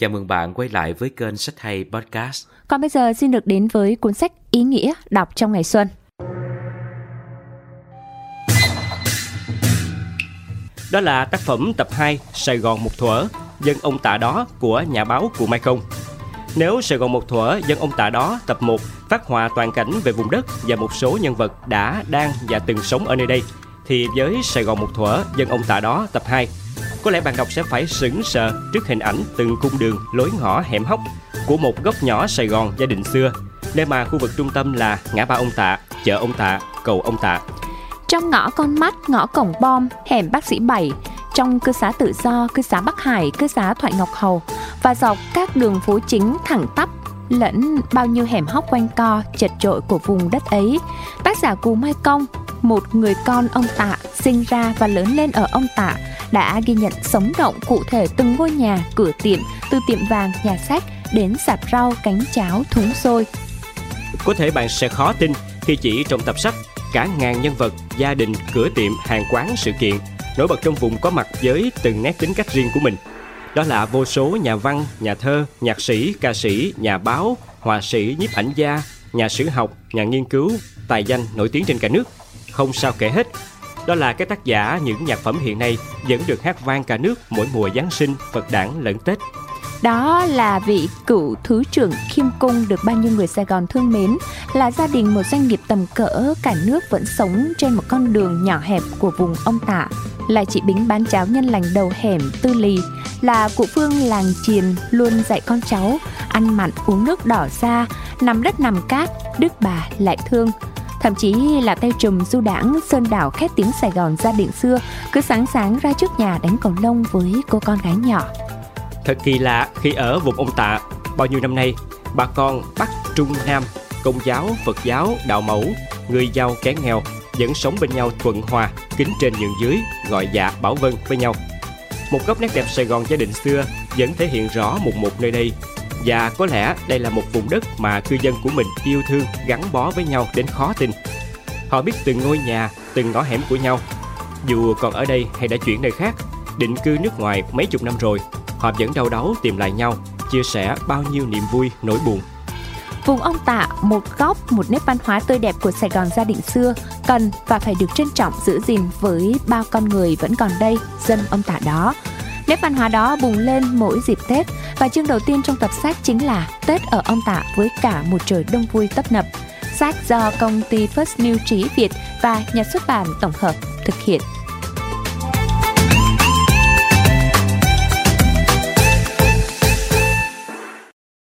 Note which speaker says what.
Speaker 1: Chào mừng bạn quay lại với kênh Sách Hay Podcast.
Speaker 2: Còn bây giờ xin được đến với cuốn sách Ý nghĩa đọc trong ngày xuân.
Speaker 3: Đó là tác phẩm tập 2 Sài Gòn một thuở, dân ông tạ đó của nhà báo Cụ Mai Công. Nếu Sài Gòn một thuở, dân ông tạ đó tập 1 phát họa toàn cảnh về vùng đất và một số nhân vật đã, đang và từng sống ở nơi đây, thì với Sài Gòn một thuở, dân ông tạ đó tập 2 có lẽ bạn đọc sẽ phải sững sờ trước hình ảnh từng cung đường, lối ngõ hẻm hóc của một góc nhỏ Sài Gòn gia đình xưa, nơi mà khu vực trung tâm là ngã ba ông Tạ, chợ ông Tạ, cầu ông Tạ.
Speaker 2: Trong ngõ con mắt, ngõ cổng bom, hẻm bác sĩ bảy, trong cư xá tự do, cư xá Bắc Hải, cư xá Thoại Ngọc Hầu và dọc các đường phố chính thẳng tắp lẫn bao nhiêu hẻm hóc quanh co chật trội của vùng đất ấy. Tác giả cù Mai Công, một người con ông Tạ, sinh ra và lớn lên ở ông Tạ, đã ghi nhận sống động cụ thể từng ngôi nhà, cửa tiệm, từ tiệm vàng, nhà sách đến sạp rau, cánh cháo, thúng xôi.
Speaker 3: Có thể bạn sẽ khó tin khi chỉ trong tập sách cả ngàn nhân vật, gia đình, cửa tiệm, hàng quán, sự kiện nổi bật trong vùng có mặt với từng nét tính cách riêng của mình. Đó là vô số nhà văn, nhà thơ, nhạc sĩ, ca sĩ, nhà báo, họa sĩ, nhiếp ảnh gia, nhà sử học, nhà nghiên cứu, tài danh nổi tiếng trên cả nước. Không sao kể hết, đó là các tác giả những nhạc phẩm hiện nay vẫn được hát vang cả nước mỗi mùa Giáng sinh, Phật đản lẫn Tết.
Speaker 2: Đó là vị cựu thứ trưởng Kim Cung được bao nhiêu người Sài Gòn thương mến, là gia đình một doanh nghiệp tầm cỡ cả nước vẫn sống trên một con đường nhỏ hẹp của vùng ông Tạ, là chị Bính bán cháo nhân lành đầu hẻm Tư Lì, là cụ Phương làng Triền luôn dạy con cháu ăn mặn uống nước đỏ ra, nằm đất nằm cát, đức bà lại thương – Thậm chí là tay trùm du đảng Sơn Đảo khét tiếng Sài Gòn gia đình xưa cứ sáng sáng ra trước nhà đánh cầu lông với cô con gái nhỏ.
Speaker 3: Thật kỳ lạ khi ở vùng ông Tạ, bao nhiêu năm nay, bà con Bắc, Trung, Nam, Công giáo, Phật giáo, Đạo mẫu, người giàu kẻ nghèo vẫn sống bên nhau thuận hòa, kính trên nhường dưới, gọi dạ bảo vân với nhau. Một góc nét đẹp Sài Gòn gia đình xưa vẫn thể hiện rõ một một nơi đây và có lẽ đây là một vùng đất mà cư dân của mình yêu thương, gắn bó với nhau đến khó tin. Họ biết từng ngôi nhà, từng ngõ hẻm của nhau. Dù còn ở đây hay đã chuyển nơi khác, định cư nước ngoài mấy chục năm rồi, họ vẫn đau đáu tìm lại nhau, chia sẻ bao nhiêu niềm vui, nỗi buồn.
Speaker 2: Vùng ông Tạ, một góc, một nét văn hóa tươi đẹp của Sài Gòn gia đình xưa, cần và phải được trân trọng giữ gìn với bao con người vẫn còn đây, dân ông Tạ đó. Nét văn hóa đó bùng lên mỗi dịp Tết và chương đầu tiên trong tập sách chính là Tết ở ông Tạ với cả một trời đông vui tấp nập. Sách do công ty First New Trí Việt và nhà xuất bản tổng hợp thực hiện.